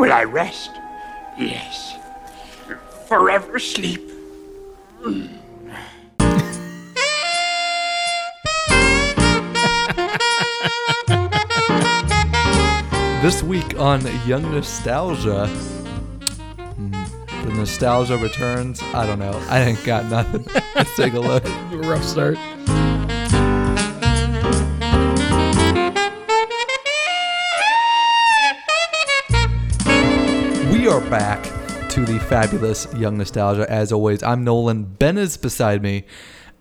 Will I rest? Yes. Forever sleep. This week on Young Nostalgia, hmm, the nostalgia returns. I don't know. I ain't got nothing. Let's take a look. Rough start. Back to the fabulous Young Nostalgia. As always, I'm Nolan. Ben is beside me,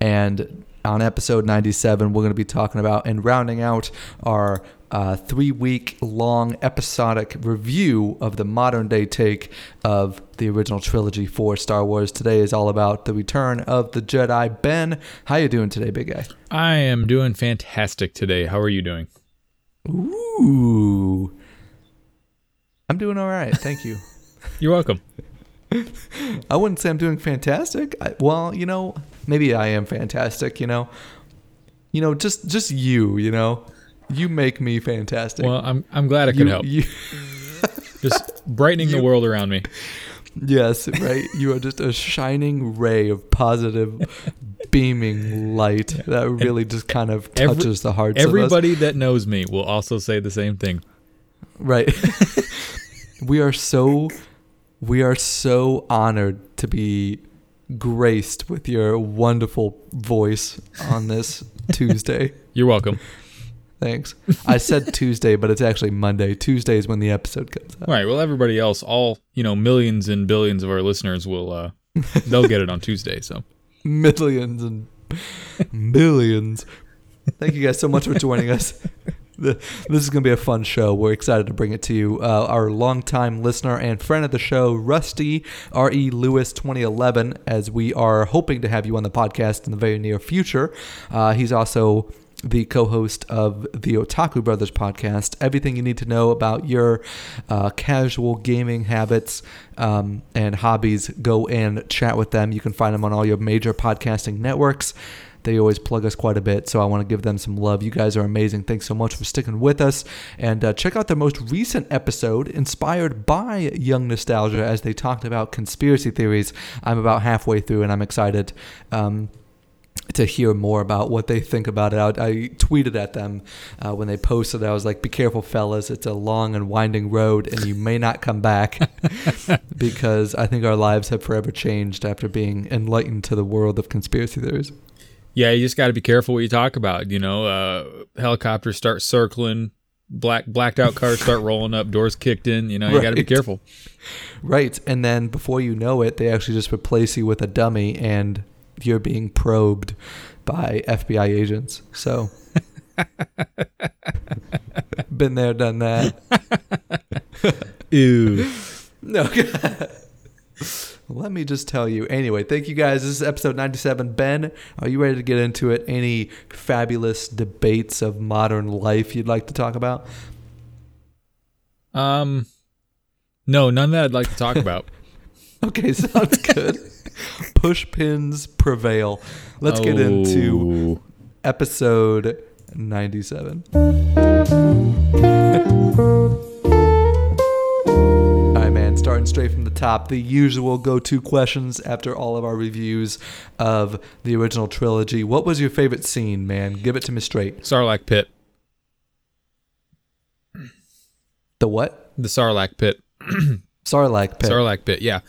and on episode 97, we're going to be talking about and rounding out our uh, three week long episodic review of the modern day take of the original trilogy for Star Wars. Today is all about the return of the Jedi. Ben, how you doing today, big guy? I am doing fantastic today. How are you doing? Ooh. I'm doing all right. Thank you. You're welcome. I wouldn't say I'm doing fantastic. I, well, you know, maybe I am fantastic, you know. You know, just just you, you know. You make me fantastic. Well, I'm I'm glad I could you, help. you- Just brightening the world around me. yes, right. You are just a shining ray of positive beaming light that really just kind of Every- touches the hearts of us. Everybody that knows me will also say the same thing. Right. we are so we are so honored to be graced with your wonderful voice on this Tuesday. You're welcome. Thanks. I said Tuesday, but it's actually Monday. Tuesday is when the episode comes out. Right. Well, everybody else, all you know, millions and billions of our listeners will uh, they'll get it on Tuesday. So Millions and millions. Thank you guys so much for joining us. This is going to be a fun show. We're excited to bring it to you. Uh, our longtime listener and friend of the show, Rusty R.E. Lewis 2011, as we are hoping to have you on the podcast in the very near future. Uh, he's also the co-host of the Otaku Brothers podcast. Everything you need to know about your uh, casual gaming habits um, and hobbies, go and chat with them. You can find them on all your major podcasting networks. They always plug us quite a bit, so I want to give them some love. You guys are amazing. Thanks so much for sticking with us. And uh, check out their most recent episode, inspired by Young Nostalgia, as they talked about conspiracy theories. I'm about halfway through, and I'm excited. Um, to hear more about what they think about it. I, I tweeted at them uh, when they posted. I was like, "Be careful, fellas! It's a long and winding road, and you may not come back because I think our lives have forever changed after being enlightened to the world of conspiracy theories." Yeah, you just got to be careful what you talk about. You know, uh, helicopters start circling, black blacked out cars start rolling up, doors kicked in. You know, you got to be careful. Right, and then before you know it, they actually just replace you with a dummy, and you're being probed by FBI agents. So, been there, done that. Ew. No. Let me just tell you. Anyway, thank you guys. This is episode 97. Ben, are you ready to get into it? Any fabulous debates of modern life you'd like to talk about? Um, no, none that I'd like to talk about. Okay, sounds good. Push pins prevail. Let's get into Oh. episode 97. Straight from the top, the usual go to questions after all of our reviews of the original trilogy. What was your favorite scene, man? Give it to me straight. Sarlacc pit. The what? The Sarlacc pit. Sarlacc pit. Sarlacc pit. Yeah.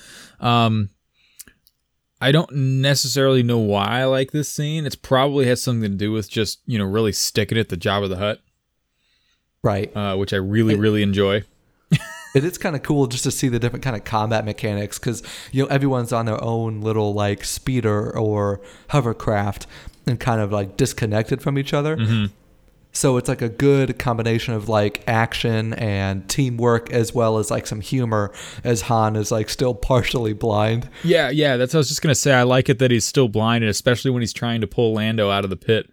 Um, I don't necessarily know why I like this scene. It's probably has something to do with just you know really sticking at the job of the hut, right. uh, which I really really enjoy. it is kind of cool just to see the different kind of combat mechanics because you know everyone's on their own little like speeder or hovercraft and kind of like disconnected from each other Mm-hmm. so it's like a good combination of like action and teamwork as well as like some humor as han is like still partially blind Yeah, yeah. That's what I was just gonna say. I like it that he's still blind, and especially when he's trying to pull Lando out of the pit.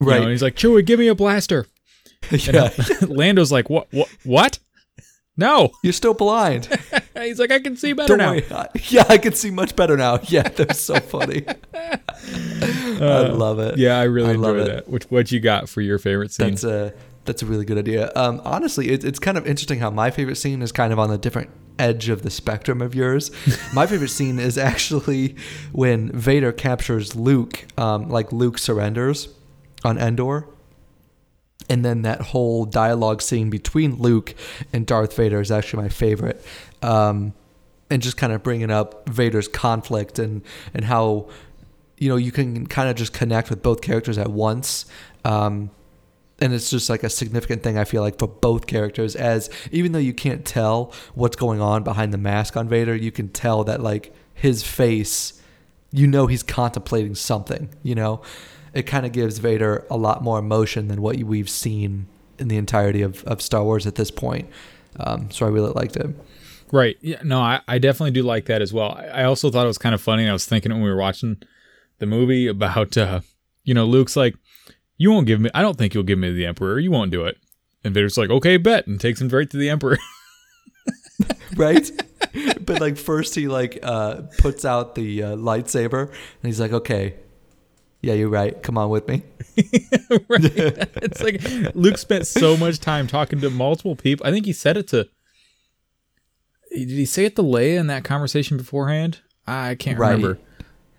You know, right he's like, Chewie, give me a blaster. And yeah Lando's like, what? What? What? No. you're still blind He's like, I can see better now. yeah i can see much better now yeah they're so funny i love it Uh, Yeah, I really I love enjoy it. that. Which what you got for your favorite scene? That's uh That's a really good idea. Um, honestly, it, it's kind of interesting how my favorite scene is kind of on the different edge of the spectrum of yours. my favorite scene is actually when Vader captures Luke, um, like Luke surrenders on Endor. And then that whole dialogue scene between Luke and Darth Vader is actually my favorite. Um, and just kind of bringing up Vader's conflict and, and how, you know, you can kind of just connect with both characters at once. Um, and it's just like a significant thing I feel like for both characters as even though you can't tell what's going on behind the mask on Vader, you can tell that like his face you know he's contemplating something, you know. It kind of gives Vader a lot more emotion than what we've seen in the entirety of, of Star Wars at this point. Um, so I really liked it. Right. Yeah. No, I, I definitely do like that as well. I, I also thought it was kind of funny. I was thinking when we were watching the movie about, uh, you know, Luke's like, you won't give me, I don't think you'll give me the Emperor. You won't do it. And Vader's like, okay, bet, and takes him right to the Emperor. right? but like first he like uh, puts out the uh, lightsaber and he's like, okay, yeah, you're right. Come on with me. right. It's like Luke spent so much time talking to multiple people. I think he said it to. Did he say it to Leia in that conversation beforehand? I can't Right. remember.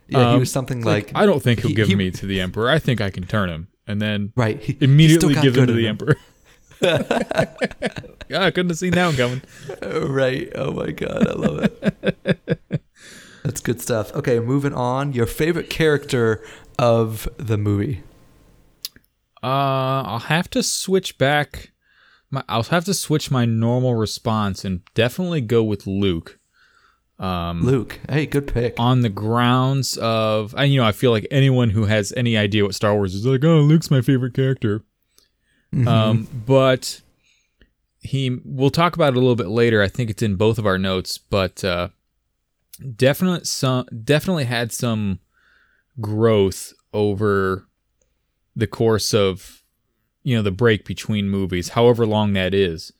Yeah, he Um, was something It's like, I don't think he'll he- give he- me to the Emperor. I think I can turn him, and then right. he- he immediately got gives him to the Emperor. yeah, I couldn't have seen that one coming. right. Oh my god, I love it. That's good stuff. Okay, moving on. Your favorite character of the movie? Uh, I'll have to switch back. My, I'll have to switch my normal response and definitely go with Luke. Um, Luke. Hey, good pick. on the grounds of, and you know, I feel like anyone who has any idea what Star Wars is like, oh, Luke's my favorite character. Mm-hmm. Um, but he, we'll talk about it a little bit later. I think it's in both of our notes, but uh, definitely some, definitely had some growth over the course of, you know, the break between movies, however long that is.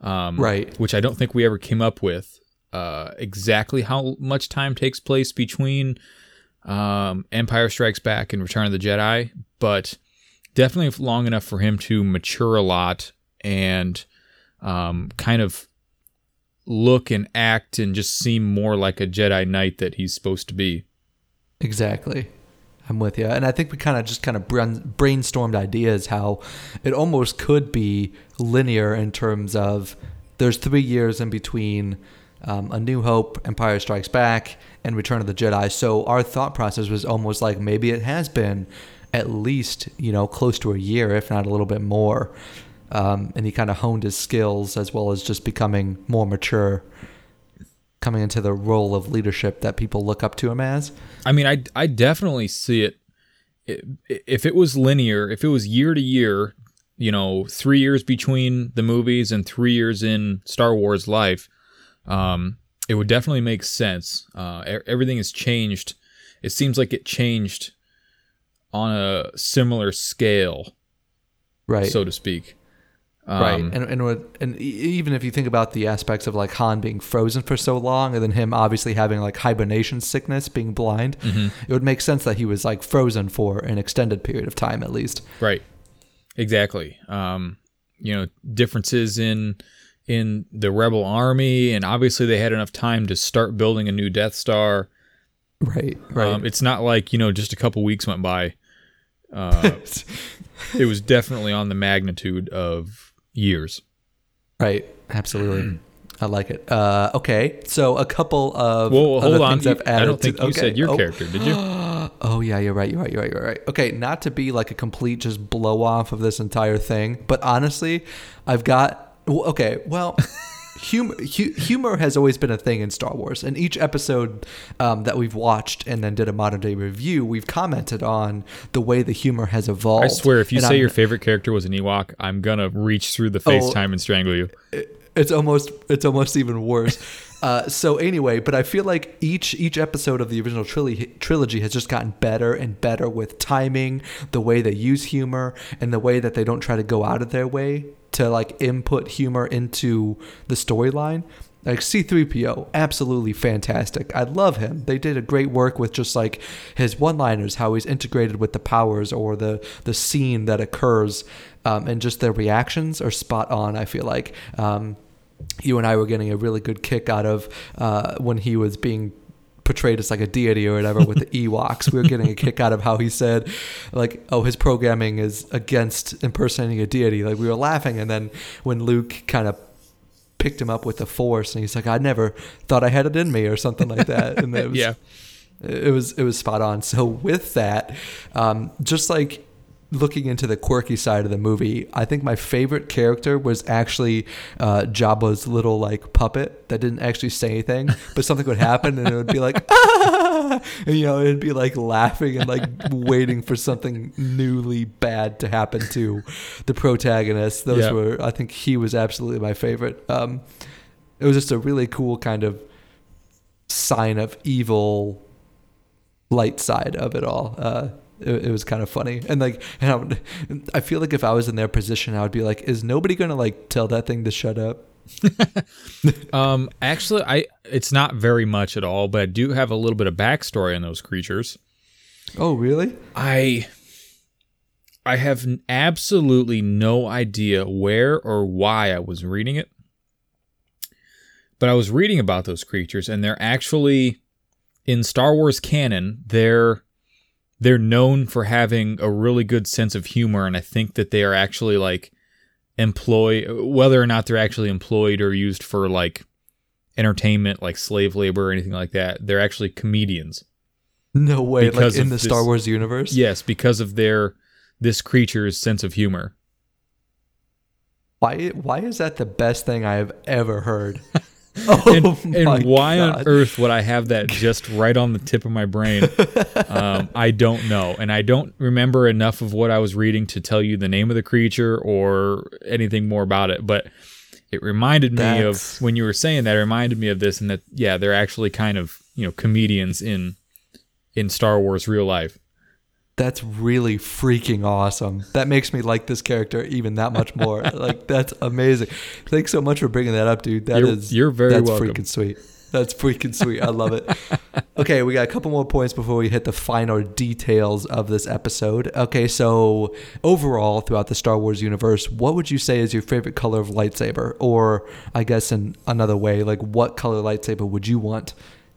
Um, Right. Which I don't think we ever came up with uh, exactly how much time takes place between um, Empire Strikes Back and Return of the Jedi, but definitely long enough for him to mature a lot and um, kind of look and act and just seem more like a Jedi Knight that he's supposed to be. Exactly. I'm with you. And I think we kind of just kind of brainstormed ideas how it almost could be linear in terms of there's three years in between um, A New Hope, Empire Strikes Back, and Return of the Jedi. So our thought process was almost like maybe it has been at least, you know, close to a year, if not a little bit more. Um, and he kind of honed his skills as well as just becoming more mature, coming into the role of leadership that people look up to him as. I mean, I I definitely see it. If it was linear, if it was year to year, you know, three years between the movies and three years in Star Wars life, um, it would definitely make sense. Uh, everything has changed. It seems like it changed on a similar scale, Right. so to speak. Right Um, and and, and e- even if you think about the aspects of like han being frozen for so long and then him obviously having like hibernation sickness being blind Mm-hmm. it would make sense that he was like frozen for an extended period of time at least Right. Exactly. Um, you know, differences in in the rebel army, and obviously they had enough time to start building a new Death Star. right right Um, it's not like you know just a couple weeks went by. Uh, it was definitely on the magnitude of years. right absolutely i like it uh okay so a couple of other hold on. things You- I've added I don't think to, you okay. said your oh, character, did you? Oh yeah, you're right. You're right. You're right. You're right. Okay, not to be like a complete just blow off of this entire thing, but honestly, I've got okay. Well, humor hu- humor has always been a thing in Star Wars, and each episode um, that we've watched and then did a modern day review, we've commented on the way the humor has evolved. I swear, if you And say I'm- your favorite character was an Ewok, I'm gonna reach through the FaceTime and strangle you. it's almost it's almost even worse. Uh, so anyway, but I feel like each each episode of the original trilogy trilogy has just gotten better and better with timing, the way they use humor, and the way that they don't try to go out of their way to like input humor into the storyline. Like C3PO, absolutely fantastic. I love him. They did a great work with just like his one-liners, how he's integrated with the powers or the the scene that occurs, um, and just their reactions are spot on. I feel like. Um, you and I were getting a really good kick out of uh, when he was being portrayed as like a deity or whatever with the Ewoks. We were getting a kick out of how he said, like, oh, his programming is against impersonating a deity. Like, we were laughing. And then when Luke kind of picked him up with the force and he's like, I never thought I had it in me or something like that. And it was, Yeah. it was, it was spot on. So with that, um, just like looking into the quirky side of the movie, I think my favorite character was actually uh, Jabba's little like puppet that didn't actually say anything, but something would happen and it would be like, ah! and you know, it'd be like laughing and like waiting for something newly bad to happen to the protagonist. Those Yeah. were, I think, he was absolutely my favorite. Um, it was just a really cool kind of sign of evil light side of it all. Uh, it, it was kind of funny, and like, and I, would, I feel like if I was in their position, I would be like, "Is nobody gonna like tell that thing to shut up?" Um, actually, I it's not very much at all, but I do have a little bit of backstory on those creatures. Oh, really? I I have absolutely no idea where or why I was reading it. But I was reading about those creatures and they're actually in Star Wars canon, they're they're known for having a really good sense of humor and I think that they are actually like employ whether or not they're actually employed or used for like entertainment like slave labor or anything like that. They're actually comedians. No way! Like in the Star Wars universe? Yes, because of their this creature's sense of humor. Why? Why is that the best thing I have ever heard? oh And, and why on earth would I have that just right on the tip of my brain? Um, I don't know, and I don't remember enough of what I was reading to tell you the name of the creature or anything more about it. But it reminded me That's- of when you were saying that. It reminded me of this, and that yeah, they're actually kind of you know comedians in in Star Wars real life. That's really freaking awesome. That makes me like this character even that much more. like that's amazing. Thanks so much for bringing that up, dude. That is You're- you're very that's welcome. freaking sweet. That's freaking sweet. I love it. Okay, we got a couple more points before we hit the final details of this episode. Okay, so overall throughout the Star Wars universe, what would you say is your favorite color of lightsaber? Or I guess in another way, like what color lightsaber would you want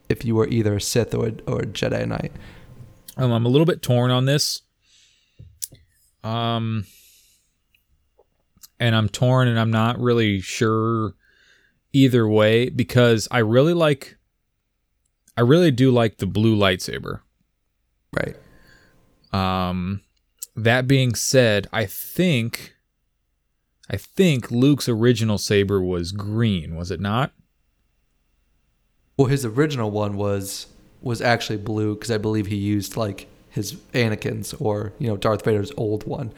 if you were either a Sith or or a Jedi Knight? Um, I'm a little bit torn on this. Um, and I'm torn, and I'm not really sure either way because I really like, I really do like the blue lightsaber. Right. Um, that being said, I think, I think Luke's original saber was green, was it not? Well, his original one was was actually blue because I believe he used like his Anakin's or you know Darth Vader's old one,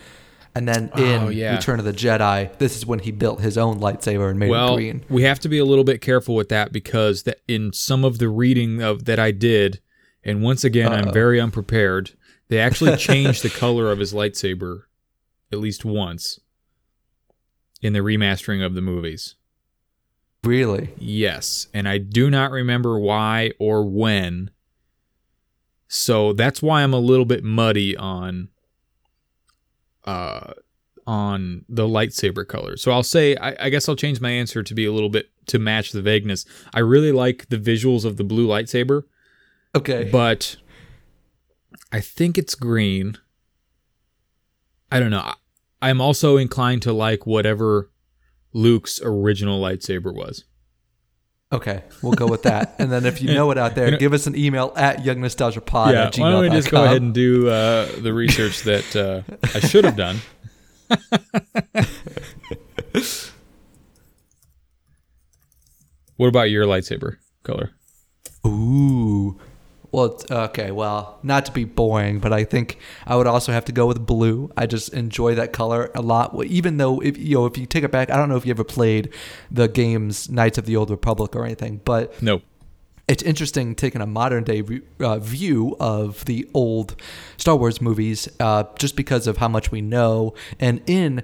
and then oh, in Oh, yeah. Return of the Jedi, this is when he built his own lightsaber and made it well, green. we have to be a little bit careful with that because that in some of the reading of that I did, and once again I'm very unprepared. They actually changed the color of his lightsaber at least once in the remastering of the movies. Really? Yes, and I do not remember why or when. So that's why I'm a little bit muddy on uh on the lightsaber color. So I'll say I, I guess I'll change my answer to be a little bit to match the vagueness. I really like the visuals of the blue lightsaber, Okay. but I think it's green. I don't know. I- I'm also inclined to like whatever Luke's original lightsaber was. okay, we'll go with that. and then if you know it out there, give us an email at youngnostalgiapod yeah, at why don't we just go ahead and do uh, the research that uh, I should have done? what about your lightsaber color? Ooh. Well, okay. Well, not to be boring, but I think I would also have to go with blue. I just enjoy that color a lot. Even though, if you know, if you take it back, I don't know if you ever played the games Knights of the Old Republic or anything, but No. it's interesting taking a modern day uh, view of the old Star Wars movies, uh, just because of how much we know. And in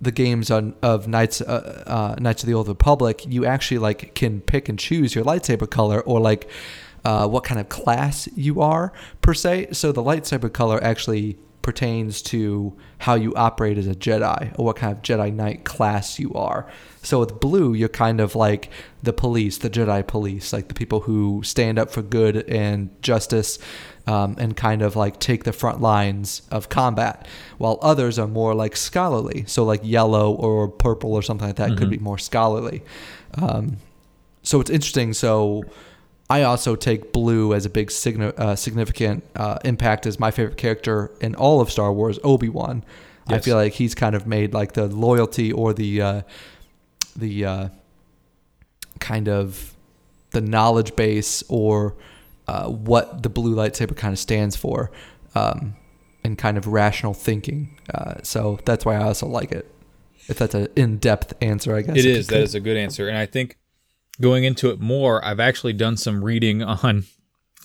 the games on of Knights uh, uh, Knights of the Old Republic, you actually like can pick and choose your lightsaber color or like uh, what kind of class you are per se. So the lightsaber color actually pertains to how you operate as a Jedi or what kind of Jedi Knight class you are. So with blue, you're kind of like the police, the Jedi police, like the people who stand up for good and justice um, and kind of like take the front lines of combat, while others are more like scholarly. So like yellow or purple or something like that could be more scholarly. Um, so it's interesting. So I also take blue as a big signi- uh, significant uh, impact as my favorite character in all of Star Wars, Obi Wan. I feel like he's kind of made like the loyalty or the uh, the uh, kind of the knowledge base or uh, what the blue lightsaber kind of stands for, um, and kind of rational thinking. Uh, so that's why I also like it. If that's an in-depth answer, I guess It is. That is a good answer. And I think going into it more, I've actually done some reading on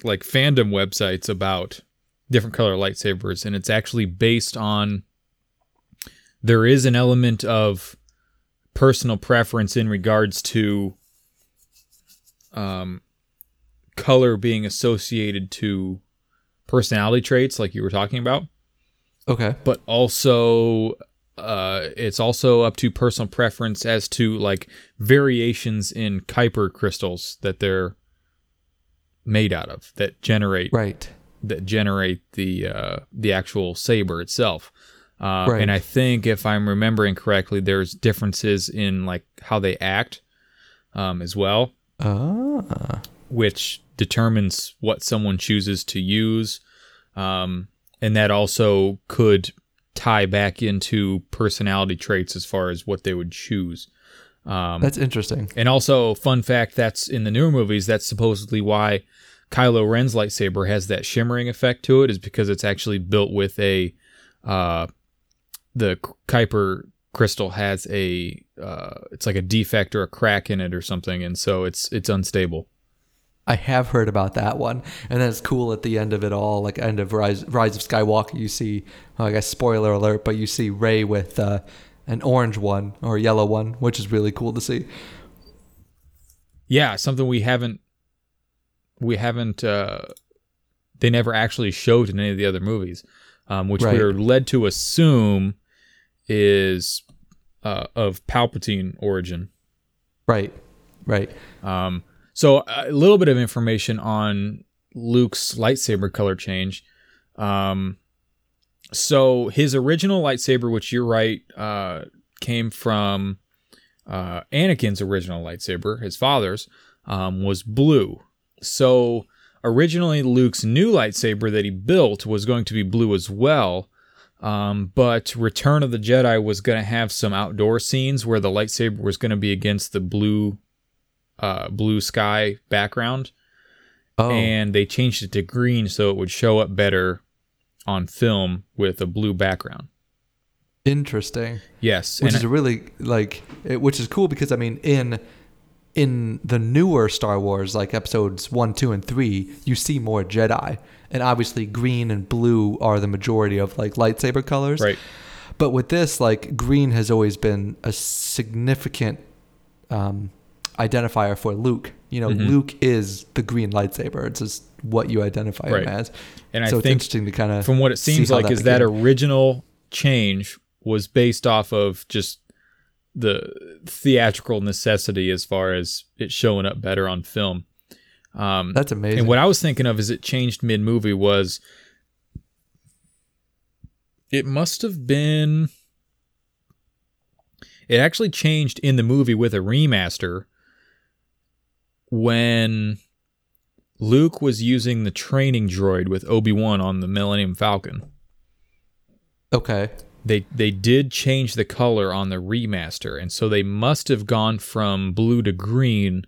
like fandom websites about different color lightsabers, and it's actually based on there is an element of personal preference in regards to um color being associated to personality traits like you were talking about okay. but also uh, it's also up to personal preference as to like variations in Kyber crystals that they're made out of that generate Right. that generate the uh, the actual saber itself. Uh, Right. And I think if I'm remembering correctly, there's differences in like how they act um, as well Ah. which determines what someone chooses to use. Um, and that also could tie back into personality traits as far as what they would choose. Um, That's interesting. and also, fun fact that's in the newer movies, that's supposedly why Kylo Ren's lightsaber has that shimmering effect to it, is because it's actually built with a. Uh, the Kyber crystal has a. Uh, it's like a defect or a crack in it or something, and so it's it's unstable. I have heard about that one, and then it's cool at the end of it all, like end of Rise, Rise of Skywalker. You see, well, I guess spoiler alert, but you see Rey with uh, an orange one or a yellow one, which is really cool to see. yeah something we haven't we haven't uh they never actually showed in any of the other movies um which Right. we're led to assume is uh of palpatine origin Right, right. um so a little bit of information on luke's lightsaber color change um so his original lightsaber which you're right uh came from uh anakin's original lightsaber his father's um, was blue so originally Luke's new lightsaber that he built was going to be blue as well. Um, but Return of the Jedi was going to have some outdoor scenes where the lightsaber was going to be against the blue, uh, blue sky background, Oh, and they changed it to green so it would show up better on film with a blue background. interesting. Yes, Which is a really like, it, which is cool because I mean, in in the newer Star Wars, like episodes one, two, and three, you see more Jedi, and obviously green and blue are the majority of like lightsaber colors. right. But with this, like green has always been a significant um, identifier for Luke. You know, Mhm. Luke is the green lightsaber. It's just what you identify Right. him as. And so I it's think interesting to kind of from what it seems like that is that original change was based off of just the theatrical necessity as far as it showing up better on film. Um, That's amazing. and what I was thinking of as it changed mid movie was it must have been it actually changed in the movie with a remaster when Luke was using the training droid with Obi-Wan on the Millennium Falcon. okay. They they did change the color on the remaster and so they must have gone from blue to green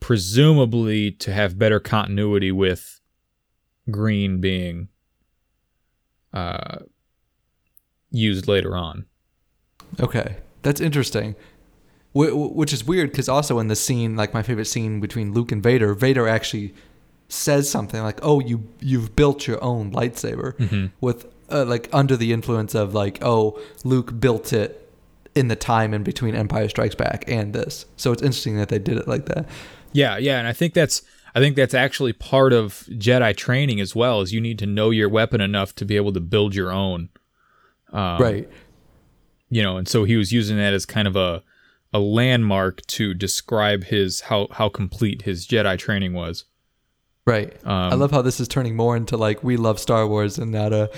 presumably to have better continuity with green being uh, used later on. Okay, that's interesting. Wh- wh- Which is weird because also in the scene, like my favorite scene between Luke and Vader, Vader actually says something like, "Oh, you you've built your own lightsaber," with uh, like under the influence of like, "Oh, Luke built it in the time in between Empire Strikes Back and this." So it's interesting that they did it like that. Yeah, yeah, and I think that's I think that's actually part of Jedi training as well. Is you need to know your weapon enough to be able to build your own. Um, right. you know and so he was using that as kind of a a landmark to describe his how how complete his jedi training was Right. I Um, love how this is turning more into like we love Star Wars and not a.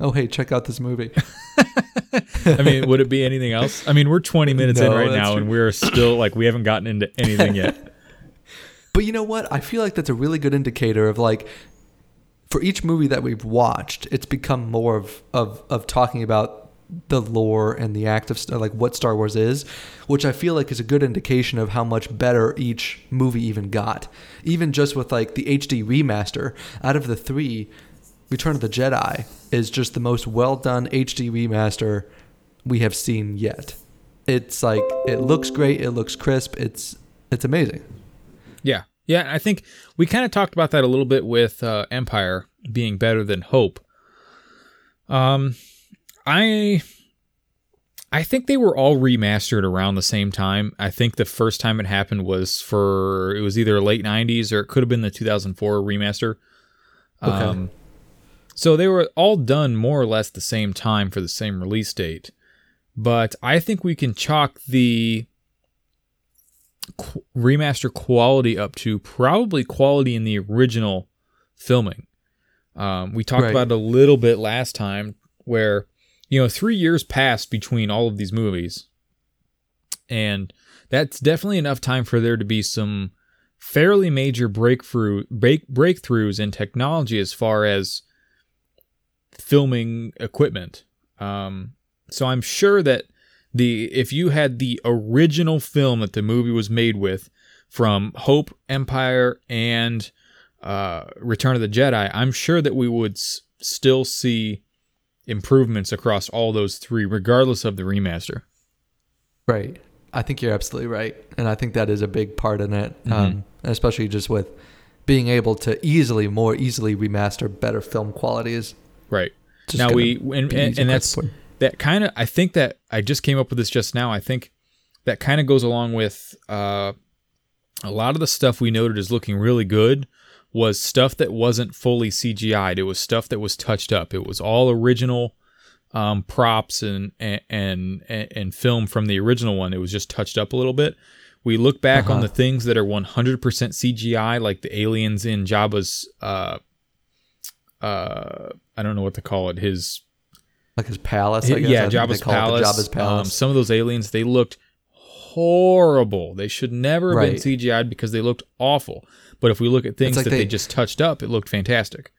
Oh hey, check out this movie. i mean would it be anything else i mean we're 20 minutes in right now true. and we're still like we haven't gotten into anything yet But you know what? I feel like that's a really good indicator of like for each movie that we've watched, it's become more of of of talking about the lore and the act of like what Star Wars is, which I feel like is a good indication of how much better each movie even got. Even just with like the HD remaster, out of the 3, Return of the Jedi is just the most well done HD remaster we have seen yet. It's like it looks great, it looks crisp, it's it's amazing. yeah yeah i think we kind of talked about that a little bit with uh, empire being better than hope um i I think they were all remastered around the same time. I think the first time it happened was for it was either late '90s or it could have been the 2004 remaster. Okay. Um, so they were all done more or less the same time for the same release date. But I think we can chalk the qu- remaster quality up to probably quality in the original filming. Um, we talked Right. about it a little bit last time where, you know, three years passed between all of these movies. And that's definitely enough time for there to be some fairly major breakthrough break, breakthroughs in technology as far as filming equipment. Um, so I'm sure that the if you had the original film that the movie was made with from Hope, Empire, and uh, Return of the Jedi, I'm sure that we would s- still see improvements across all those three, regardless of the remaster. Right. I think you're absolutely right, and I think that is a big part in it, Mm-hmm. um, especially just with being able to easily, more easily remaster better film qualities. Right. Now we and, and, and that's that kind of I think that I just came up with this just now. I think that kind of goes along with uh, a lot of the stuff we noted is looking really good was stuff that wasn't fully CGI'd. It was stuff that was touched up. It was all original um, props and, and and and film from the original one. It was just touched up a little bit. We look back on Uh-huh. the things that are 100% CGI, like the aliens in Jabba's. Uh, uh, I don't know what to call it. His like his palace. I guess. yeah, I think they Jabba's it the palace. Um, some of those aliens, they looked horrible. They should never have Right. been CGI'd because they looked awful. But if we look at things like that they, they- just touched up, it looked fantastic.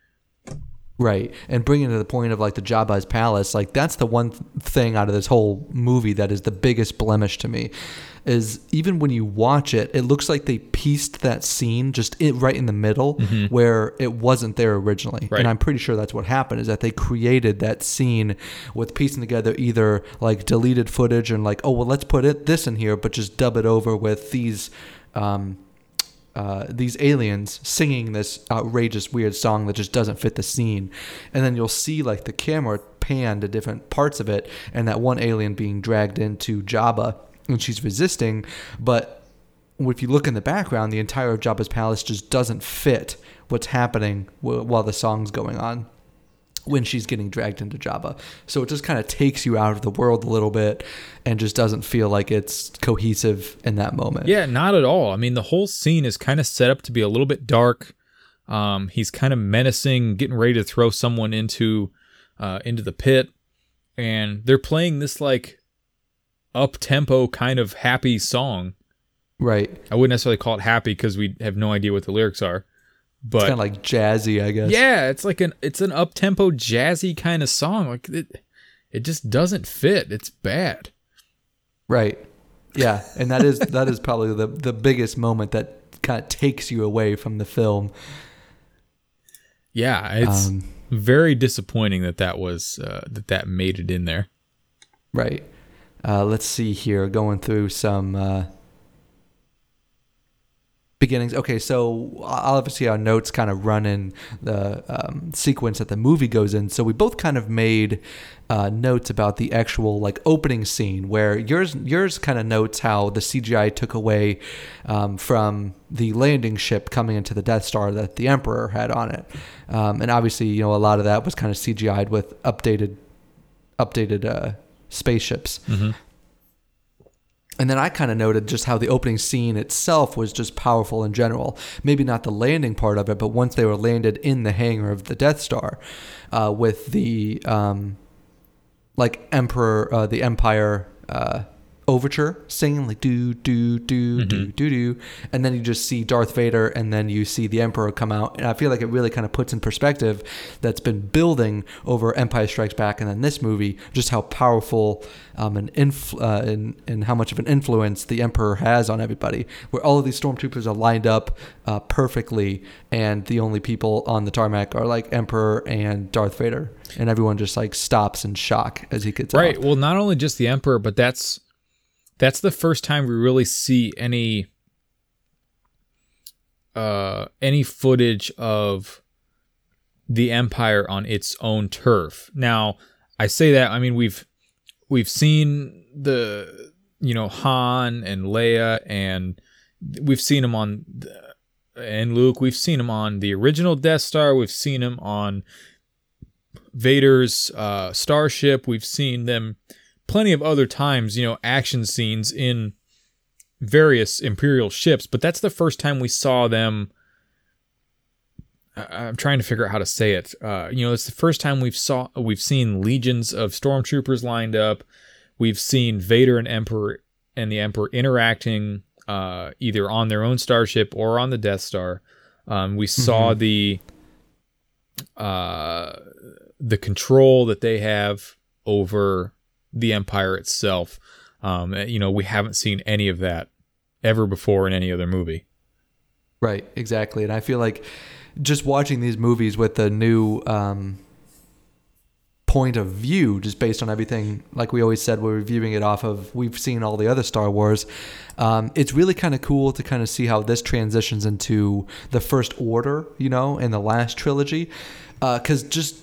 Right. And bringing it to the point of like the Jabba's palace, like that's the one th- thing out of this whole movie that is the biggest blemish to me is even when you watch it, it looks like they pieced that scene just it right in the middle where it wasn't there originally. Mm-hmm. Right. And I'm pretty sure that's what happened is that they created that scene with piecing together either like deleted footage and like, oh well let's put it this in here, but just dub it over with these um uh, these aliens singing this outrageous weird song that just doesn't fit the scene. And then you'll see like the camera pan to different parts of it and that one alien being dragged into Jabba and she's resisting. But if you look in the background the entire of Jabba's palace just doesn't fit what's happening while the song's going on when she's getting dragged into Jabba. So it just kind of takes you out of the world a little bit and just doesn't feel like it's cohesive in that moment. Yeah, not at all. I mean, the whole scene is kind of set up to be a little bit dark. Um, he's kind of menacing, getting ready to throw someone into uh, into the pit, and they're playing this like up tempo kind of happy song. Right. I wouldn't necessarily call it happy because we have no idea what the lyrics are, but It's kind of like jazzy, I guess. Yeah, it's like an it's an up tempo jazzy kind of song. Like it, it just doesn't fit. It's bad. Right. Yeah, and that is that is probably the the biggest moment that kind of takes you away from the film. Yeah, it's Um, very disappointing that that was uh, that that made it in there. Right. Uh, let's see here. Going through some uh, beginnings. Okay, so I'll obviously our notes kind of run in the um, sequence that the movie goes in. So we both kind of made uh, notes about the actual like opening scene, where yours yours kind of notes how the CGI took away um, from the landing ship coming into the Death Star that the Emperor had on it, um, and obviously you know a lot of that was kind of CGI'd with updated updated uh, spaceships. And then I kind of noted just how the opening scene itself was just powerful in general. Maybe not the landing part of it, but once they were landed in the hangar of the Death Star, uh, with the um, like Emperor, uh, the Empire uh, overture singing like do do do do do do, and then you just see Darth Vader, and then you see the Emperor come out, and I feel like it really kind of puts in perspective that's been building over Empire Strikes Back, and then this movie, just how powerful um, and influ- uh, and and how much of an influence the Emperor has on everybody. Where all of these stormtroopers are lined up uh, perfectly, and the only people on the tarmac are like Emperor and Darth Vader, and everyone just like stops in shock as he gets Right. off. Well, not only just the Emperor, but that's that's the first time we really see any uh any footage of the Empire on its own turf. Now, I say that I mean we've we've seen the you know Han and Leia and we've seen them on the, and Luke. We've seen them on the original Death Star. We've seen them on Vader's uh, starship. We've seen them plenty of other times, you know, action scenes in various Imperial ships, but that's the first time we saw them. I- I'm trying to figure out how to say it. Uh, you know, it's the first time we've saw we've seen legions of stormtroopers lined up. We've seen Vader and Emperor and the Emperor interacting uh, either on their own starship or on the Death Star. Um, we saw the uh, the control that they have over the empire itself. Um, you know, we haven't seen any of that ever before in any other movie. Right, exactly. And I feel like just watching these movies with the new um, point of view, just based on everything, like we always said, we're reviewing it off of, we've seen all the other Star Wars. Um, it's really kind of cool to kind of see how this transitions into the First Order, you know, in the last trilogy. Because just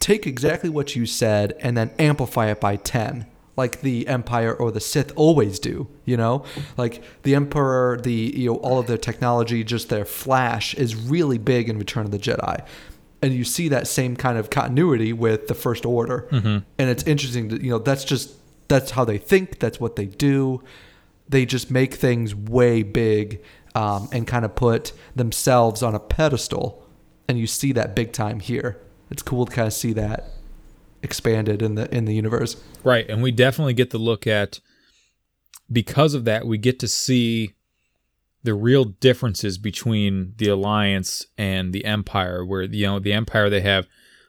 take exactly what you said and then amplify it by 10 like the empire or the sith always do you know? Like the emperor the you know all of their technology just their flash is really big in return of the jedi. And you see that same kind of continuity with the first order. And it's interesting to you know that's just that's how they think that's what they do. They just make things way big um, and kind of put themselves on a pedestal. And you see that big time here it's cool to kind of see that expanded in the in the universe. Right, and we definitely get to look at because of that we get to see the real differences between the alliance and the empire where you know the empire they have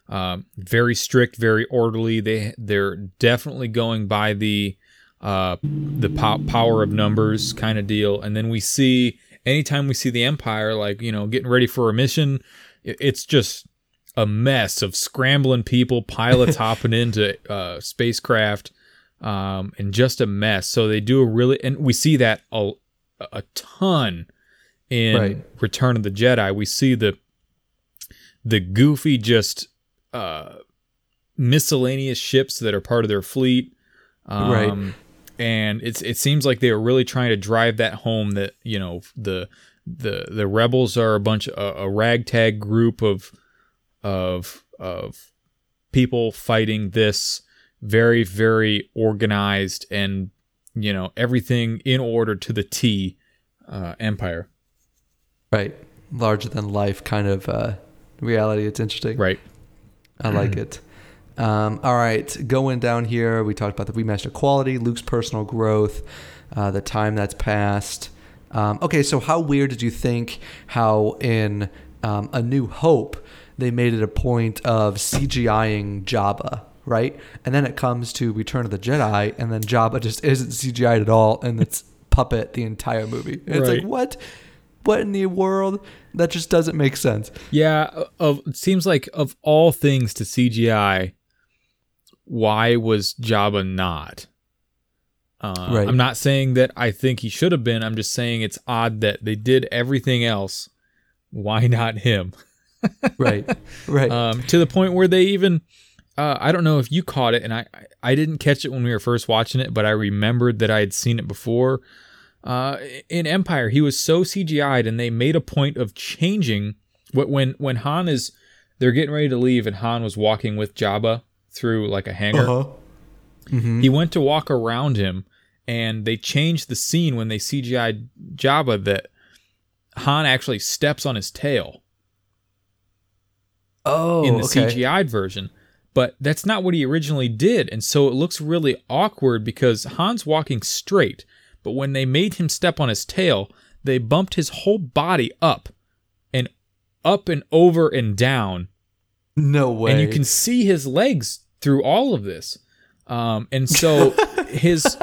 um, very strict very orderly. They they're definitely going by the uh, the po- power of numbers kind of deal. And then we see anytime we see the empire like you know getting ready for a mission it- it's just a mess of scrambling people, pilots hopping into uh, spacecraft, um, and just a mess. So they do a really, and we see that a, a ton in Right. Return of the Jedi. We see the the goofy, just uh, miscellaneous ships that are part of their fleet. Um, Right. And it's it seems like they are really trying to drive that home that you know the the the rebels are a bunch a, a ragtag group of of of people fighting this very very organized and you know everything in order to the T uh, empire. right larger than life kind of uh, reality it's interesting Right. I like it. Um, all right, going down here, we talked about the remaster quality, Luke's personal growth, uh, the time that's passed. Um, okay, so how weird did you think how in um, A New Hope they made it a point of CGIing Jabba, right? And then it comes to Return of the Jedi, and then Jabba just isn't CGI'd at all, and it's puppet the entire movie. And It's like what? what in the world? That just doesn't make sense. Yeah, of it seems like of all things to CGI, why was Jabba not? Uh, Right. I'm not saying that I think he should have been. I'm just saying it's odd that they did everything else. Why not him? Right. Right. Um, to the point where they even, uh, I don't know if you caught it, and I I didn't catch it when we were first watching it, but I remembered that I had seen it before. Uh, in Empire, he was so CGI'd, and they made a point of changing what when when Han is they're getting ready to leave, and Han was walking with Jabba through like a hangar. uh-huh. He went to walk around him, and they changed the scene when they CGI'd Jabba that Han actually steps on his tail Oh, in the okay. CGI'd version. But that's not what he originally did, and so it looks really awkward because Han's walking straight, but when they made him step on his tail, they bumped his whole body up and up and over and down No way. and you can see his legs through all of this. Um, and so his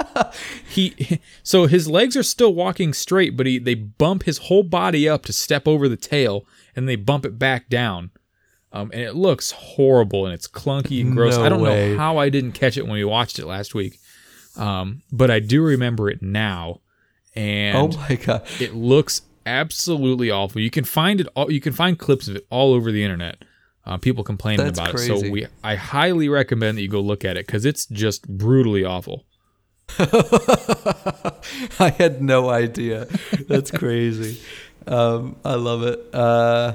he so his legs are still walking straight, but he they bump his whole body up to step over the tail, and they bump it back down. Um, and it looks horrible and it's clunky and gross. No I don't way. know how I didn't catch it when we watched it last week, um, but I do remember it now, and Oh my god. it looks absolutely awful. You can find it. All, you can find clips of it all over the internet. Uh, people complaining That's about it. So we, I highly recommend that you go look at it because it's just brutally awful. I had no idea. That's crazy. Um, I love it. Uh,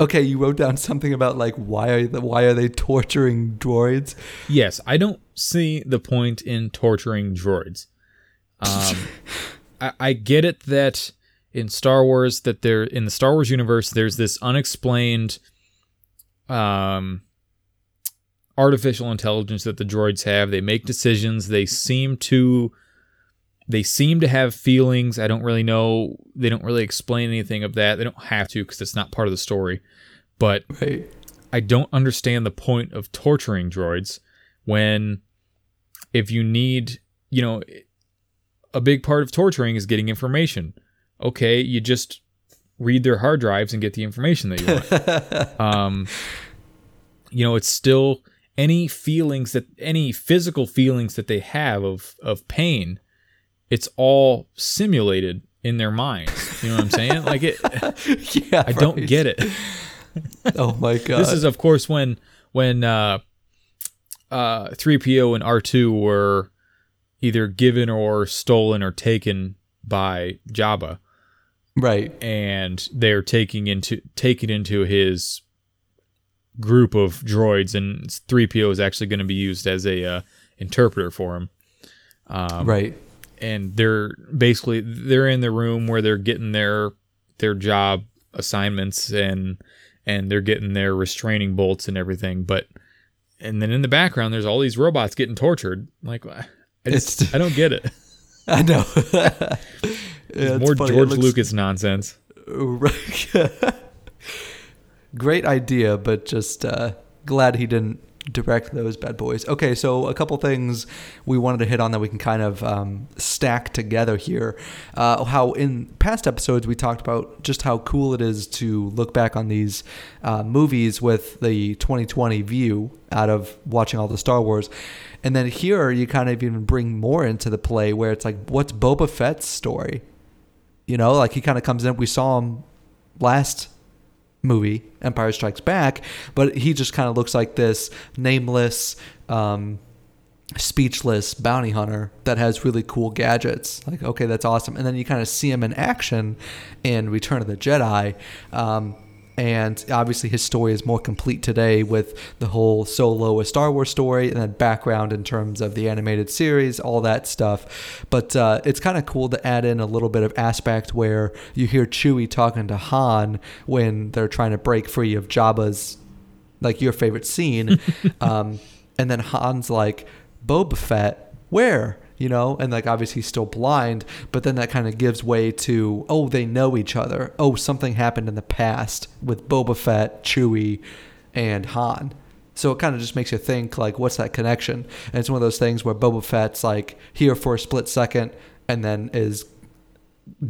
okay, you wrote down something about like why are the, why are they torturing droids? Yes, I don't see the point in torturing droids. Um, I, I get it that in Star Wars that there in the Star Wars universe there's this unexplained um artificial intelligence that the droids have. They make decisions. They seem to they seem to have feelings. I don't really know. They don't really explain anything of that. They don't have to because it's not part of the story. But Right. I don't understand the point of torturing droids when if you need, you know, a big part of torturing is getting information. Okay, you just read their hard drives and get the information that you want. um, you know, it's still any feelings that any physical feelings that they have of of pain. It's all simulated in their minds. You know what I'm saying? Like it, yeah. I don't get it. Oh my god. This is, of course, when when uh, uh, 3PO and R2 were either given or stolen or taken by Jabba, right. and they're taking into taken into his group of droids, and 3PO is actually going to be used as a uh, interpreter for him. Um, right. And they're basically they're in the room where they're getting their their job assignments and and they're getting their restraining bolts and everything but and then in the background there's all these robots getting tortured like I just It's- I don't get it I know. yeah, it's more funny. George looks- Lucas nonsense Right. Great idea, but just uh, glad he didn't direct those bad boys. Okay, so a couple things we wanted to hit on that we can kind of um, stack together here. Uh, how in past episodes we talked about just how cool it is to look back on these uh, movies with the 2020 view out of watching all the Star Wars. And then here you kind of even bring more into the play where it's like, what's Boba Fett's story? You know, like he kind of comes in. We saw him last movie, Empire Strikes Back, but he just kind of looks like this nameless, um, speechless bounty hunter that has really cool gadgets. Like, okay, that's awesome. And then you kind of see him in action in Return of the Jedi. Um, and obviously, his story is more complete today with the whole solo a Star Wars story and then background in terms of the animated series, all that stuff. But uh, it's kind of cool to add in a little bit of aspect where you hear Chewie talking to Han when they're trying to break free of Jabba's, like your favorite scene. um, and then Han's like, Boba Fett, where? You know, and like obviously he's still blind, but then that kind of gives way to, oh, they know each other. Oh, something happened in the past with Boba Fett, Chewie, and Han. So it kind of just makes you think, like, what's that connection? And it's one of those things where Boba Fett's like here for a split second and then is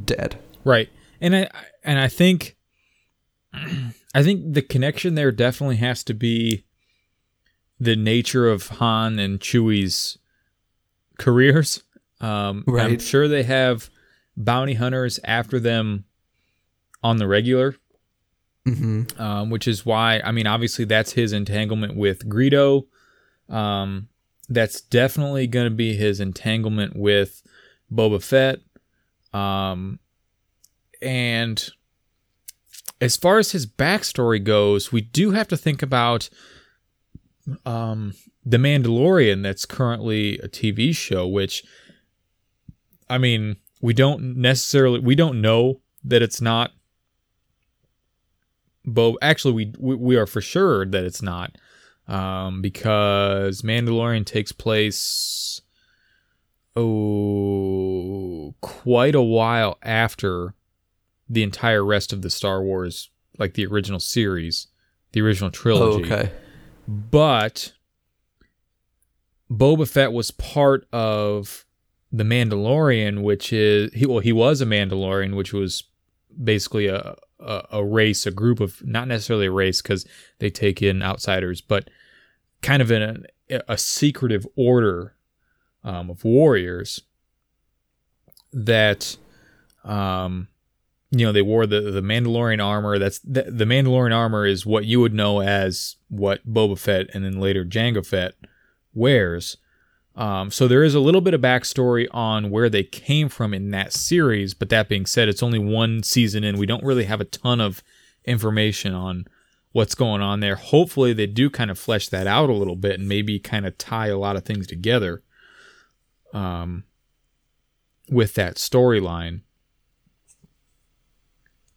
dead. right and I and I think I think the connection there definitely has to be the nature of Han and Chewie's careers. Um, I'm sure they have bounty hunters after them on the regular, Mm-hmm. um, which is why I mean, obviously that's his entanglement with Greedo. Um, that's definitely going to be his entanglement with Boba Fett. Um, and as far as his backstory goes, we do have to think about um, the Mandalorian. That's currently a TV show, which I mean, we don't necessarily we don't know that it's not Bo. Actually, we we, we are for sure that it's not, um, because Mandalorian takes place oh quite a while after the entire rest of the Star Wars, like the original series, the original Oh, trilogy. okay. But Boba Fett was part of the Mandalorian, which is he well he was a Mandalorian, which was basically a a, a race, a group of not necessarily a race because they take in outsiders, but kind of in a, a secretive order um, of warriors that um you know they wore the the Mandalorian armor. That's the, the Mandalorian armor is what you would know as what Boba Fett and then later Jango Fett wears. Um, so there is a little bit of backstory on where they came from in that series but that being said it's only one season in. We don't really have a ton of information on what's going on there. Hopefully they do kind of flesh that out a little bit and maybe kind of tie a lot of things together um, with that storyline.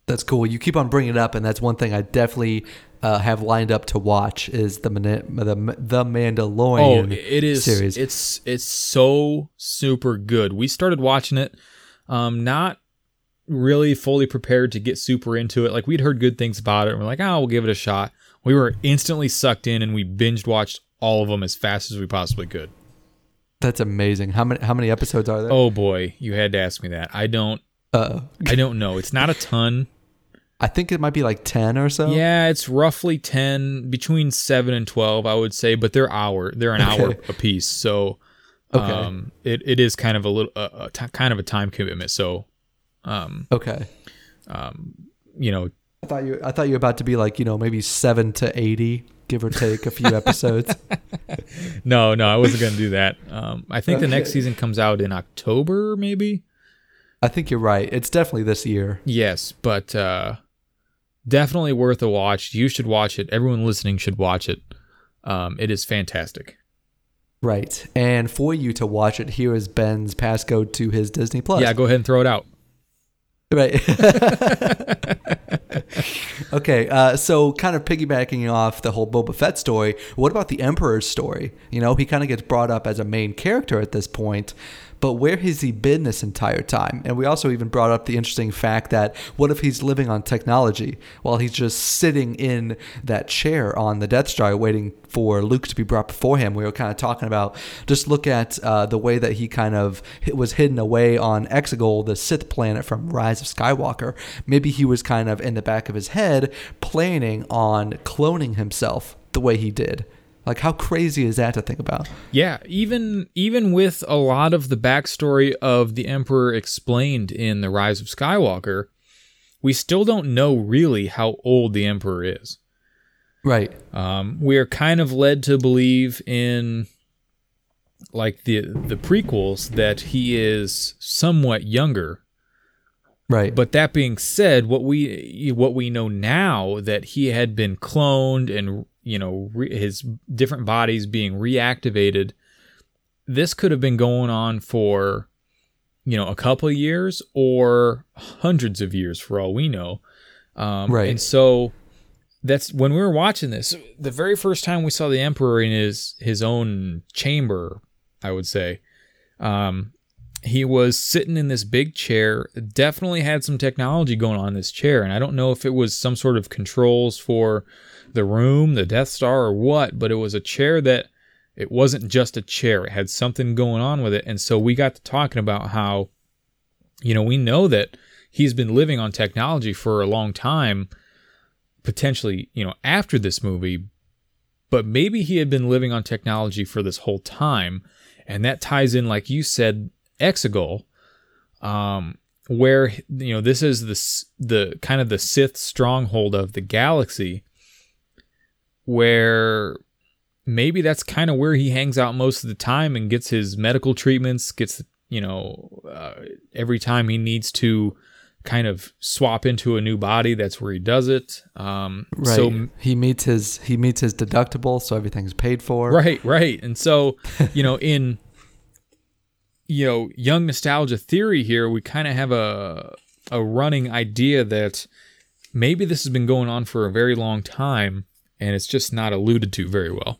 That's cool. You keep on bringing it up, and that's one thing I definitely uh, have lined up to watch is the the the Oh, Mandalorian. it is. series. It's it's so super good. We started watching it, um, not really fully prepared to get super into it. Like we'd heard good things about it, and we're like, oh, we'll give it a shot. We were instantly sucked in, and we binged watched all of them as fast as we possibly could. That's amazing. How many how many episodes are there? Oh boy, you had to ask me that. I don't. Uh, I don't know. It's not a ton. I think it might be like ten or so. Yeah, it's roughly ten, between seven and twelve, I would say. But they're hour. They're an hour a piece, so Okay. um, it, it is kind of a little, a, a kind of a time commitment. So, um, Okay. you know, I thought you I thought you were about to be like you know maybe seven to eighty, give or take a few episodes. no, no, I wasn't gonna do that. Um, I think the next season comes out in October, maybe. I think you're right. It's definitely this year. Yes, but uh, definitely worth a watch. You should watch it. Everyone listening should watch it. Um, it is fantastic. Right. And for you to watch it, here is Ben's passcode to his Disney Plus. Yeah, go ahead and throw it out. Right. okay. Uh, so, kind of piggybacking off the whole Boba Fett story, what about the Emperor's story? You know, he kind of gets brought up as a main character at this point, but where has he been this entire time? And we also even brought up the interesting fact that what if he's living on technology while he's just sitting in that chair on the Death Star waiting for Luke to be brought before him? We were kind of talking about just look at uh, the way that he kind of was hidden away on Exegol, the Sith planet from Rise of Skywalker. Maybe he was kind of in the back of his head planning on cloning himself the way he did. Like, how crazy is that to think about? Yeah, even even with a lot of the backstory of the Emperor explained in the Rise of Skywalker, we still don't know really how old the Emperor is. Right. Um, we are kind of led to believe in like the the prequels that he is somewhat younger. Right. But that being said, what we what we know now that he had been cloned and you know re- his different bodies being reactivated, this could have been going on for you know a couple of years or hundreds of years for all we know. Um, Right. And so that's when we were watching this. The very first time we saw the emperor in his his own chamber, I would say. Um, he was sitting in this big chair. Definitely had some technology going on in this chair, and I don't know if it was some sort of controls for the room, the Death Star, or what. But it was a chair that it wasn't just a chair; it had something going on with it. And so we got to talking about how, you know, we know that he's been living on technology for a long time, potentially, you know, after this movie, but maybe he had been living on technology for this whole time. And that ties in, like you said, Exegol, um, where, you know, this is the, the kind of the Sith stronghold of the galaxy, where maybe that's kind of where he hangs out most of the time and gets his medical treatments, gets, you know, uh, every time he needs to kind of swap into a new body, that's where he does it. Um, Right. So he meets his he meets his deductible, so everything's paid for. Right, right. And so, you know, in you know, young nostalgia theory here, we kind of have a a running idea that maybe this has been going on for a very long time and it's just not alluded to very well.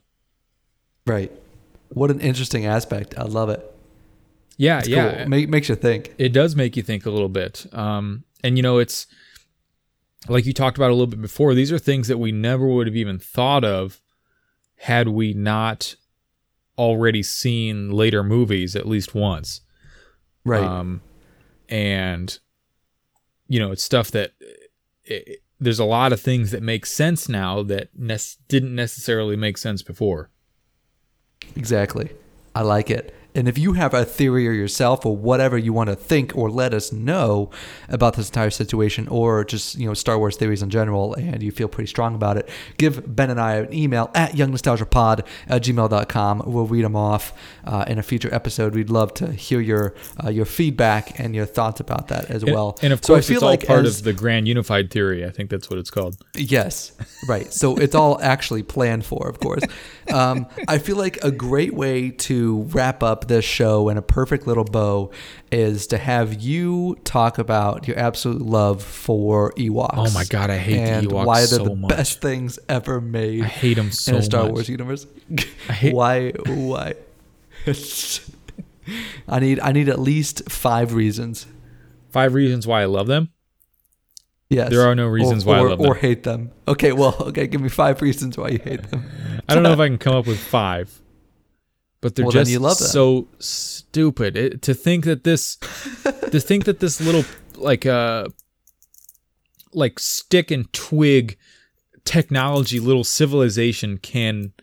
Right. What an interesting aspect. I love it. Yeah, It's yeah. cool. Make, makes you think. it does make you think a little bit. Um, and you know, it's like you talked about a little bit before. These are things that we never would have even thought of had we not already seen later movies at least once. Right. Um, and you know, it's stuff that it, there's a lot of things that make sense now that ne- didn't necessarily make sense before. Exactly. I like it. And if you have a theory or yourself or whatever you want to think or let us know about this entire situation or just, you know, Star Wars theories in general and you feel pretty strong about it, give Ben and I an email at youngnostalgiapod at gmail.com. We'll read them off uh, in a future episode. We'd love to hear your uh, your feedback and your thoughts about that as And, well. and of So I course, feel it's all like part as- of the grand unified theory. I think that's what it's called. Yes, right. So it's all actually planned for, of course. Um, I feel like a great way to wrap up this show in a perfect little bow is to have you talk about your absolute love for Ewoks. Oh my God, I hate the and Ewoks why they're so the much. best things ever made. I hate 'em so in a Star much. Wars universe. I hate- why? Why? I need I need at least five reasons. Five reasons why I love them. Yes. There are no reasons or, why I or, love or them. hate them. Okay, well, okay, give me five reasons why you hate them. I don't know if I can come up with five, but they're Well, just so stupid. It, to think that this, to think that this little like uh like stick and twig technology little civilization can,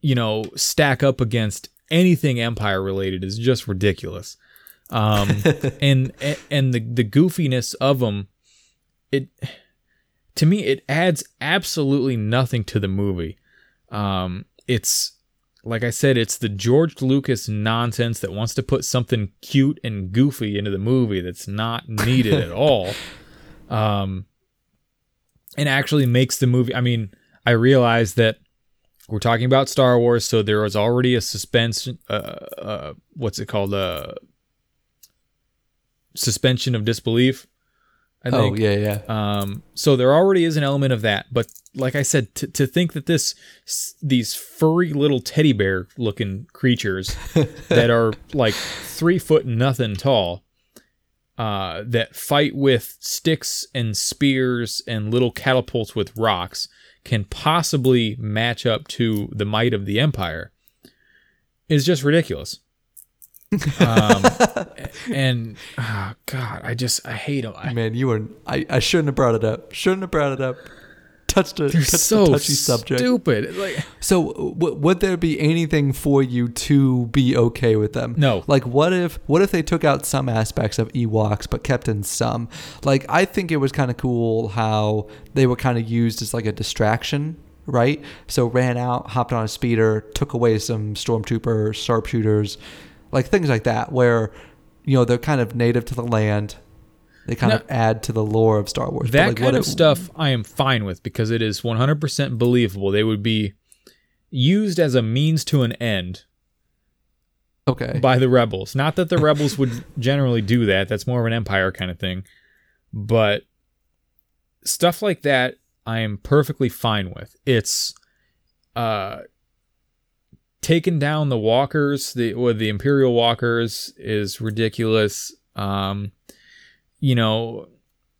you know, stack up against anything Empire related is just ridiculous. Um, and and the the goofiness of them, it to me it adds absolutely nothing to the movie. Um, it's like I said, it's the George Lucas nonsense that wants to put something cute and goofy into the movie that's not needed at all. Um, and actually makes the movie. I mean, I realize that we're talking about Star Wars, so there was already a suspense. Uh, uh, what's it called? Uh, suspension of disbelief. I Oh think. yeah, yeah. Um, so there already is an element of that, but like I said, to, to think that this these furry little teddy bear looking creatures that are like three foot nothing tall, uh, that fight with sticks and spears and little catapults with rocks can possibly match up to the might of the empire is just ridiculous. Um, and oh god, I just I hate them. I, Man, you were. I, I shouldn't have brought it up. Shouldn't have brought it up. Touched a, touched so a touchy subject. stupid. Like, So, w- would there be anything for you to be okay with them? No. Like, what if what if they took out some aspects of Ewoks but kept in some? Like, I think it was kind of cool how they were kind of used as like a distraction, right? So ran out, hopped on a speeder, took away some stormtrooper sharpshooters, like things like that, where you know they're kind of native to the land. They kind No. of add to the lore of Star Wars. That like, kind what of it- stuff I am fine with because it is 100% believable. They would be used as a means to an end Okay. by the rebels. Not that the rebels would generally do that. That's more of an empire kind of thing. But stuff like that I am perfectly fine with. It's uh taking down the walkers, the the imperial walkers is ridiculous. Um you know,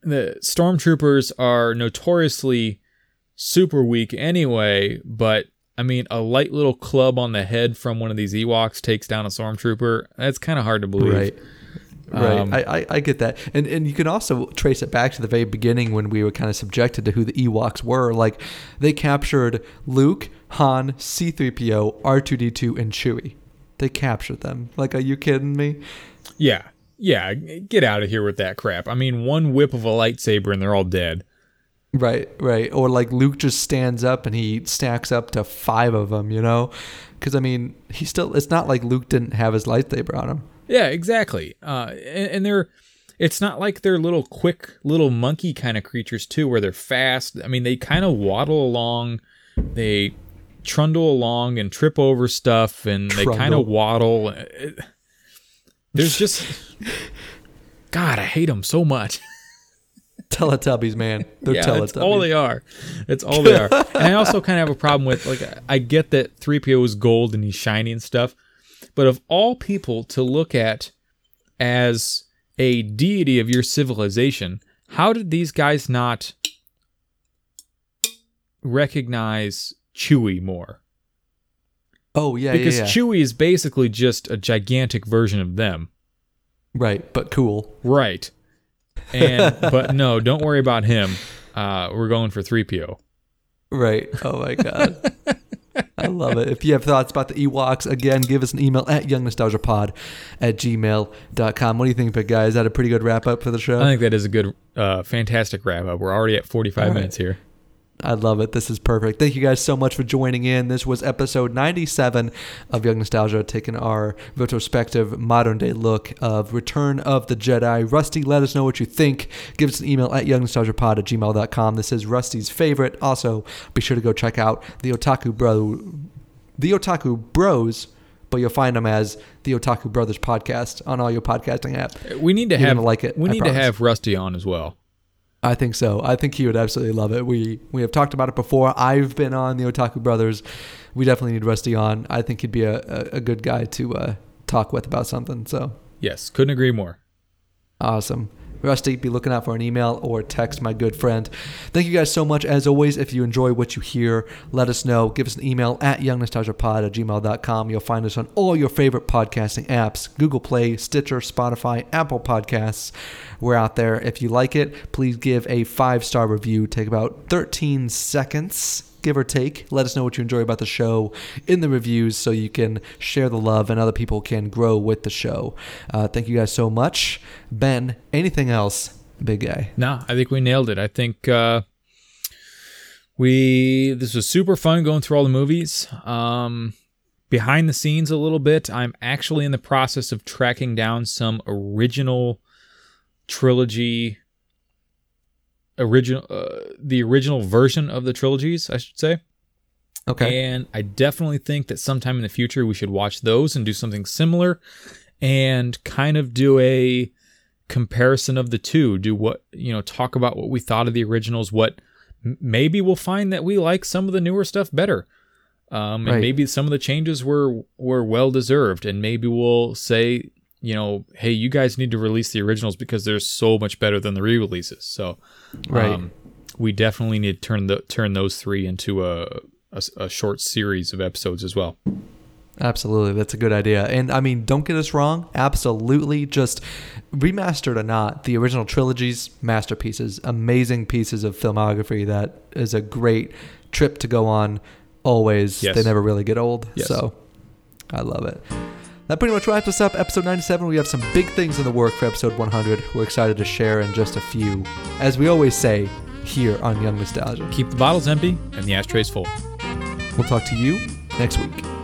the stormtroopers are notoriously super weak anyway, but I mean, a light little club on the head from one of these Ewoks takes down a stormtrooper. That's kind of hard to believe. Right. Right, Um, I, I I get that, and and you can also trace it back to the very beginning when we were kind of subjected to who the Ewoks were. Like they captured Luke, Han, C-3PO, R2D2, and Chewie. They captured them. Like, are you kidding me? Yeah. Yeah. Get out of here with that crap. I mean, one whip of a lightsaber and they're all dead. Right, right. Or like Luke just stands up and he stacks up to five of them. You know, because I mean, he still. It's not like Luke didn't have his lightsaber on him. Yeah, exactly. Uh, and, and they're, it's not like they're little quick little monkey kind of creatures too, where they're fast. I mean, they kind of waddle along, they trundle along and trip over stuff, and they kind of waddle. There's just, God, I hate them so much. Teletubbies, man. They're yeah, Teletubbies. that's all they are. That's all they are. and I also kind of have a problem with like I get that 3PO is gold and he's shiny and stuff, but of all people to look at as a deity of your civilization, how did these guys not recognize Chewie more? oh yeah, Because yeah, yeah. Chewie is basically just a gigantic version of them. right, but cool. Right. And but no, don't worry about him. Uh, we're going for 3PO. Right. Oh my god. I love it. If you have thoughts about the Ewoks, again, give us an email at youngnostalgiapod at gmail.com. What do you think, big guy? Is that a pretty good wrap up for the show? I think that is a good, uh, fantastic wrap up. We're already at 45 All right. minutes here. I love it. This is perfect. Thank you guys so much for joining in. This was episode 97 of Young Nostalgia, taking our retrospective modern day look of Return of the Jedi. Rusty, let us know what you think. Give us an email at youngnostalgiapod at gmail.com. This is Rusty's favorite. Also, be sure to go check out the Otaku Bro, the Otaku Bros, but you'll find them as the Otaku Brothers podcast on all your podcasting app. We need to You're have like it, We I need to have Rusty on as well. I think so. I think he would absolutely love it. We we have talked about it before. I've been on the Otaku Brothers. We definitely need Rusty on. I think he'd be a, a, a good guy to uh, talk with about something. So Yes, couldn't agree more. awesome. Rusty, be looking out for an email or text my good friend. Thank you guys so much. As always, if you enjoy what you hear, let us know. Give us an email at youngnostalgiapod at gmail.com. You'll find us on all your favorite podcasting apps Google Play, Stitcher, Spotify, Apple Podcasts. We're out there. If you like it, please give a five star review. Take about 13 seconds. Give or take. Let us know what you enjoy about the show in the reviews so you can share the love and other people can grow with the show. Uh, thank you guys so much. Ben, anything else, big guy? No, I think we nailed it. I think uh, we this was super fun going through all the movies. Um, behind the scenes a little bit, I'm actually in the process of tracking down some original trilogy original uh, the original version of the trilogies, I should say. Okay. And I definitely think that sometime in the future we should watch those and do something similar and kind of do a comparison of the two. Do what, you know, talk about what we thought of the originals, what maybe we'll find that we like some of the newer stuff better. Um, and Right. maybe some of the changes were were well deserved, and maybe we'll say, you know, hey, you guys need to release the originals because they're so much better than the re-releases. So, Right. um, we definitely need to turn the turn those three into a a short series of episodes as well. Absolutely, that's a good idea. And I mean, don't get us wrong. Absolutely, just remastered or not, the original trilogies masterpieces, amazing pieces of filmography that is a great trip to go on. Always, Yes. they never really get old. Yes. So, I love it. That pretty much wraps us up. Episode 97. We have some big things in the work for episode 100. We're excited to share in just a few. As we always say here on Young Nostalgia. Keep the bottles empty and the ashtrays full. We'll talk to you next week.